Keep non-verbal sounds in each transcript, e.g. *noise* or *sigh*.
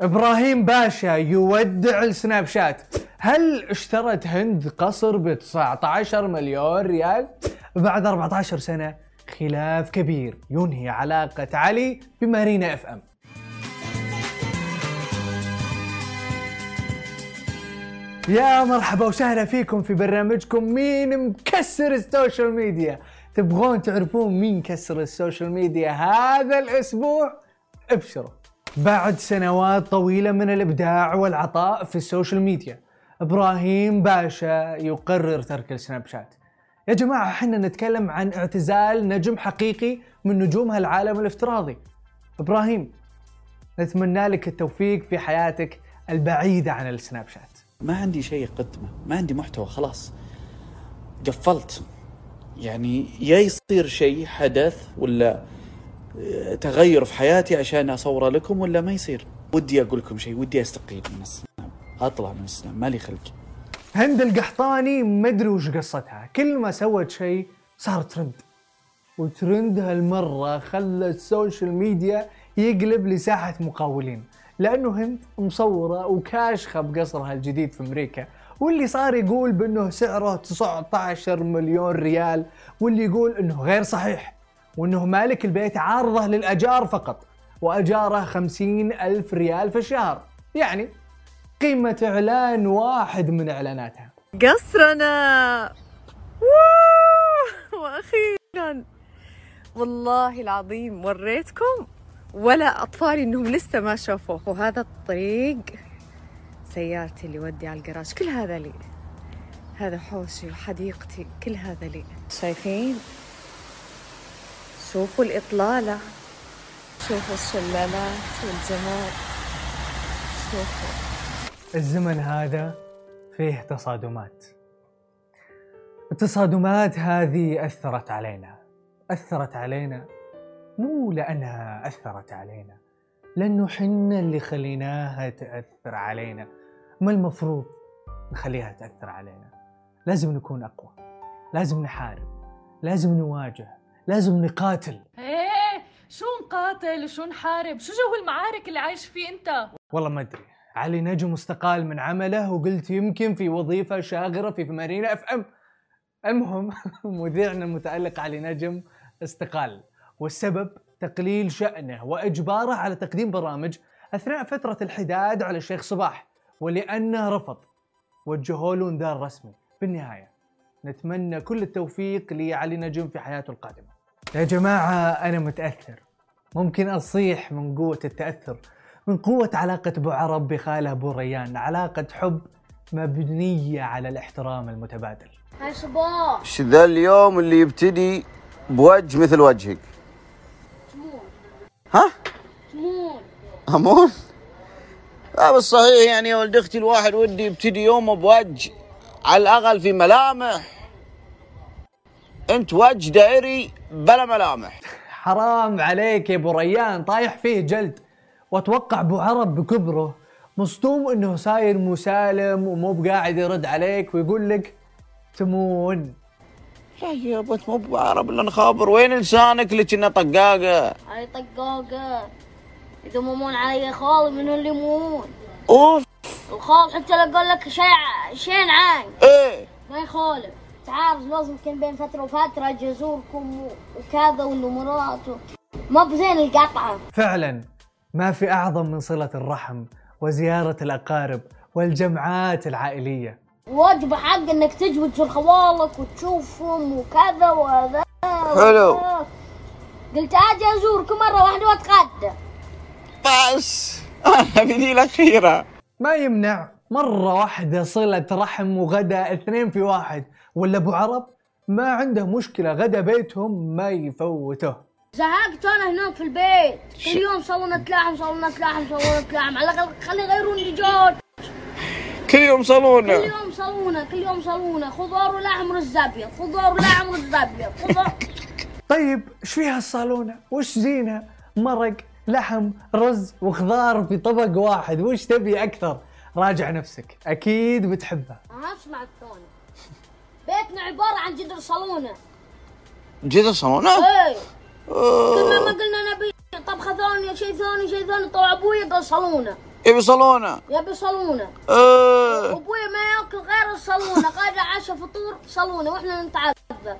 إبراهيم باشا يودع السناب شات. هل اشترت هند قصر ب 19 مليون ريال؟ بعد 14 سنة خلاف كبير ينهي علاقة علي بمارينا FM. يا مرحبا وسهلا فيكم في برنامجكم مين مكسر ال social media. تبغون تعرفون مين كسر ال social media هذا الأسبوع؟ ابشروا. بعد سنوات طويلة من الإبداع والعطاء في ال social media. إبراهيم باشا يقرر ترك السناب شات. يا جماعة إحنا نتكلم عن اعتزال نجم حقيقي من نجوم هالعالم الافتراضي. إبراهيم نتمنى لك التوفيق في حياتك البعيدة عن السناب شات. ما عندي شيء اقدمه ما عندي محتوى خلاص. قفلت. يعني يا يصير شيء حدث ولا تغير في حياتي عشان اصوره لكم ولا ما يصير؟ ودي أقول لكم شيء ودي أستقيل من السناب أطلع من السناب مالي خلق. هند القحطاني مدري وش قصتها. كل ما سوت شيء صار trend و trend هالمرة خلى ال social media يقلب لساحة مقاولين. لأنه هند مصورة وكاشخة بقصرها الجديد في أمريكا. واللي صار يقول بأنه سعره 19 مليون ريال واللي يقول أنه غير صحيح. وأنه مالك البيت عارضه للأجار فقط وأجاره 50 ألف ريال في الشهر يعني قيمة إعلان واحد من إعلاناتها قصرنا ووو! وأخيرا والله العظيم وريتكم ولا اطفالي انهم لسه ما شافوه وهذا الطريق سيارتي اللي ودي على الجراج كل هذا لي هذا حوشي وحديقتي كل هذا لي شايفين شوفوا الإطلالة. شوفوا الشلالات والجمال شوفوا. الزمن هذا فيه تصادمات. التصادمات هذه أثرت علينا. أثرت علينا مو لأنها أثرت علينا لأنه حنا اللي خليناها تأثر علينا. ما المفروض نخليها تأثر علينا؟ لازم نكون أقوى لازم نحارب لازم نواجه لازم نقاتل. إيه شو نقاتل؟ شو نحارب؟ شو جو المعارك اللي عايش فيه أنت؟ والله ما أدري. علي نجم استقال من عمله وقلت يمكن في وظيفة شاغرة في مارينا أف أم. المهم *laughs* مذيعنا المتألق علي نجم استقال. والسبب تقليل شأنه وإجباره على تقديم برامج أثناء فترة الحداد على الشيخ صباح ولأنه رفض. وجهوا له انذار رسمي. بالنهاية. نتمنى كل التوفيق لعلي نجم في حياته القادمة. يا جماعة أنا متأثر. ممكن أصيح من قوة التأثر من قوة علاقة أبو عرب بخاله أبو ريان علاقة حب مبنية على الاحترام المتبادل. هاي صباح إيش ذا اليوم اللي يبتدي بوجه مثل وجهك. ها؟ تمون أمون؟ لا بس صحيح يعني يا ولد أختي الواحد ودي يبتدي يومه بوجه على الأقل في ملامح. أنت وجه دائري بلا ملامح. حرام عليك يا أبو ريان طايح فيه جلد. وأتوقع أبو عرب بكبره مصدوم إنه صاير مسالم ومو بقاعد يرد عليك ويقول لك تمون. لا يا بنت مو بعرب إلا نخابر. وين لسانك اللي كنا طقاقة؟ هاي طقاقة. إذا ممون علي خالي من اللي يمون أوف. الخال حتى لو قال لك شيء شين عاي إيه. ما يخالف. تعرف لازم كان بين فترة وفترة و- وكذا والنمرات. ما بزين القطعة. فعلا ما في أعظم من صلة الرحم وزيارة الأقارب والجمعات العائلية. واجب حق إنك تجي وتزور خوالك وتشوفهم وكذا وهذا. حلو. قلت أجي أزوركم مرة واحدة وأتغدى. بس. *laughs* أنا بدي الأخيرة. ما يمنع. مرة واحدة صلة رحم وغدا اثنين في واحد. ولا أبو عرب ما عنده مشكلة غدا بيتهم ما يفوته. زهقت أنا هناك في البيت. كل يوم صالونة لحم صالونة لحم صالونة لحم على الأقل خلي يغيرون لي جو كل يوم كل صالونه يوم صالونة كل يوم صالونة خضار ولحم رز أبيض خضار ولحم رز أبيض خضار. طيب إيش فيها الصالونة؟ وش زينة؟ مرق لحم رز وخضار في طبق واحد. وش تبي أكثر؟ راجع نفسك. أكيد بتحبها. أسمع الثاني. بيتنا عبارة عن جدر صالونة. جد صالونة؟ إيه. كل ما ما قلنا نبي طبخة ثانية شيء ثاني شيء ثاني طلع أبوي قال صالونة. يبي صالونة؟ يبي صالونة. آه. أبوي ما يأكل غير الصالونة. قاعد عشاء فطور صالونة وإحنا نتعذب.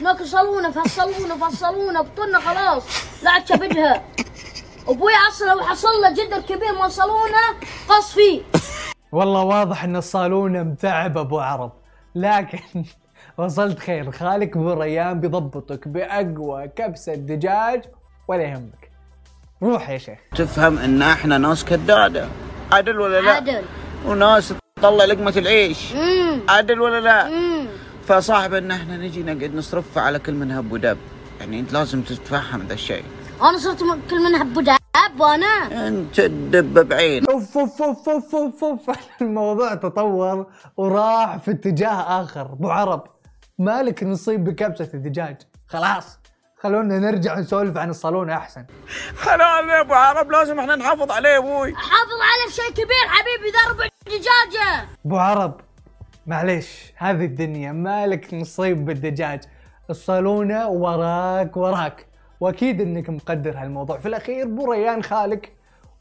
ناكل صالونة فالصالونه فالصالونه بطلنا خلاص. لا عاد كبدها أبوي أصلا لو حصل له جدر كبير من صالونه قص فيه. والله واضح إن الصالون متعب أبو عرب. لكن *laughs* وصلت خير. خالك أبو ريان بيضبطك بأقوى كبسه دجاج ولا يهمك. روح يا شيخ. تفهم إن إحنا ناس كداده عدل ولا لا؟ عدل. وناس تطلع لقمة العيش. امم عدل ولا لا؟ امم فصاحب إن إحنا نجي نقعد نصرف على كل من هب ودب يعني أنت لازم تتفهم ذا الشيء. أنا صرت كل منها بداب وأنا. انت تدب بعين أوف أوف أوف أوف أوف أوف. *laughs* الموضوع تطور وراح في اتجاه آخر. أبو عرب مالك نصيب بكبسة الدجاج؟ خلاص خلونا نرجع نسولف عن الصالون أحسن. حلال يا أبو عرب لازم إحنا نحافظ عليه يا أبوي. حافظ على شيء كبير حبيبي ذا ربع دجاجه أبو عرب معليش هذه الدنيا مالك نصيب بالدجاج. الصالونة وراك وراك. وأكيد إنك مقدر هالموضوع. في الأخير بو ريان خالك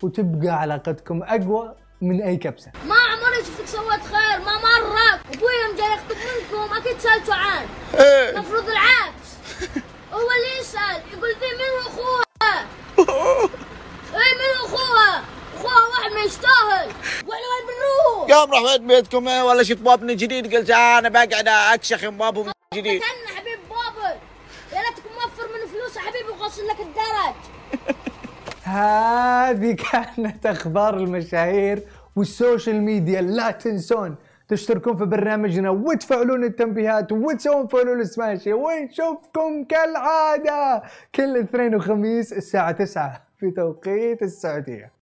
وتبقى علاقتكم أقوى من أي كبسة. ما عمري شفتك سويت خير ما مرك أبوي يوم جاي يخطب منكم أكيد سالته عنه إيه. المفروض العكس. هو اللي يسأل يقول ذي من هو اخوها اي من هو اخوها اخوها واحد ما يستاهل. وإحنا وين بنروح؟ قام رحت بيتكم إيه، ولا شفت بابني جديد قلت آه أنا بقعد أكشخ بابهم جديد كان حبيب بابا يا ريتك موفر من وغسل لك الدرج. *laughs* هذه كانت أخبار المشاهير وال social media. لا تنسون تشتركون في برنامجنا وتفعلون التنبيهات وتسوون follow لسماشي. ونشوفكم كالعادة كل اثنين وخميس الساعة 9 في توقيت السعودية.